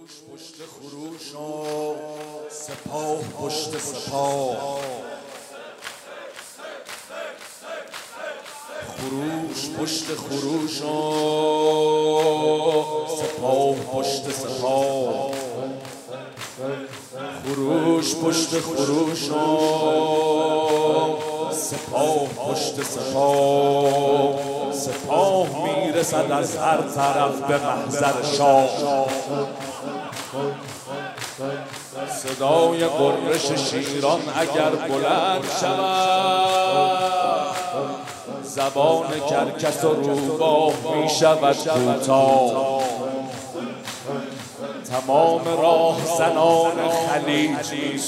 خروش پشت خروش. و سپاه پشت سپاه. خروش پشت خروش. و سپاه پشت سپاه. خروش پشت خروش. و سپاه پشت سپاه سپاه می‌رسد از هر طرف به محضر شاه. صدای قررش شیران اگر بلند شود زبان کرکس و روباه می شود کوتاه. تمام راه زنان خلیج می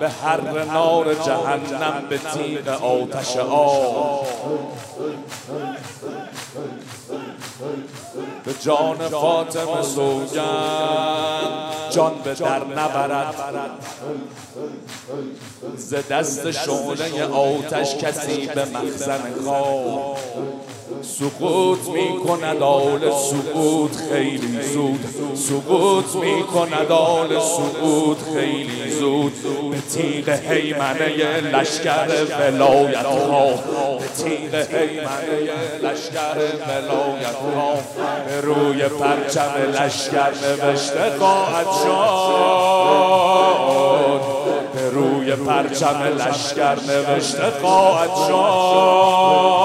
به هر نار جهنم به تیغ آتش آب. به جان فاطمه سوگند جان به در نبرد. ز دست شعله آتش کسی به مخزن خواب. سقوط می کند آل سقوط خیلی زود. سقوط می کند آل سقوط خیلی زود. به تیغ حیمنه لشکر ولایت ها به تیغ حیمنه لشکر ولایت ها به روی پرچم لشکر نوشته خواهد شد. به روی پرچم لشکر نوشته خواهد شد.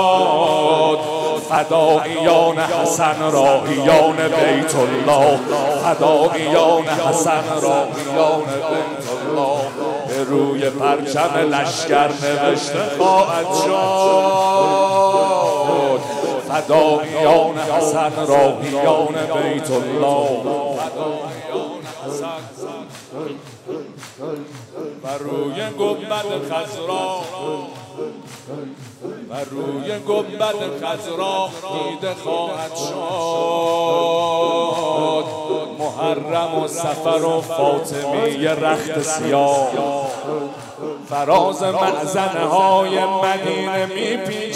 فداییان حسن راهیان بیت الله. فداییان حسن راهیان بیت پرچم لشکر نوشته خواهد شد. فداییان حسن راهیان بیت الله. فداییان حسن روی گنبد خزرا و روی گنبد خزرا دیده خواهد شد. محرم و سفر و فاطمی رخت سیاه. فراز معزنه های مدینه می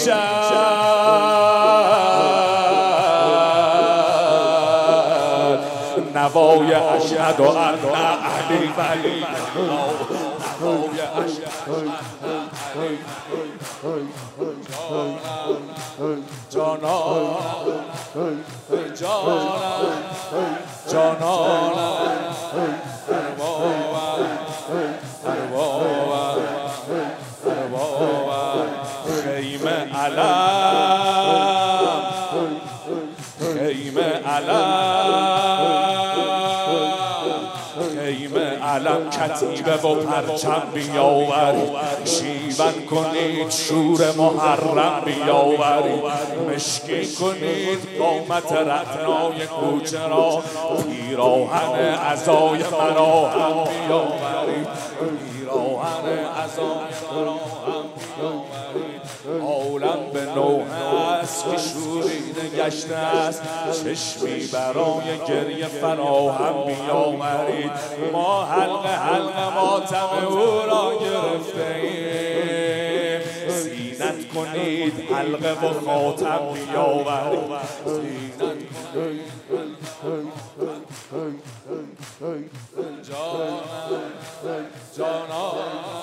نوای اشهد و ان ولی. نوای اشهد. علم خیمه علم علم کتیبه و پرچم بیاورید شیون کنید شور محرم بیاورید مشکی کنید قامت رعنای کوچه را. پیراهن ازای مرا هم بیاورید. پیراهن ازای مرا هم عالم به نو هست که شوریده گشته است. چشمی برای گریه فراهم بیاورید. ما حلقه حلقه ماتم او را گرفته ایم زینت کنید حلقه و خاتم بیاورید. زینت کنید. جانم. جانم.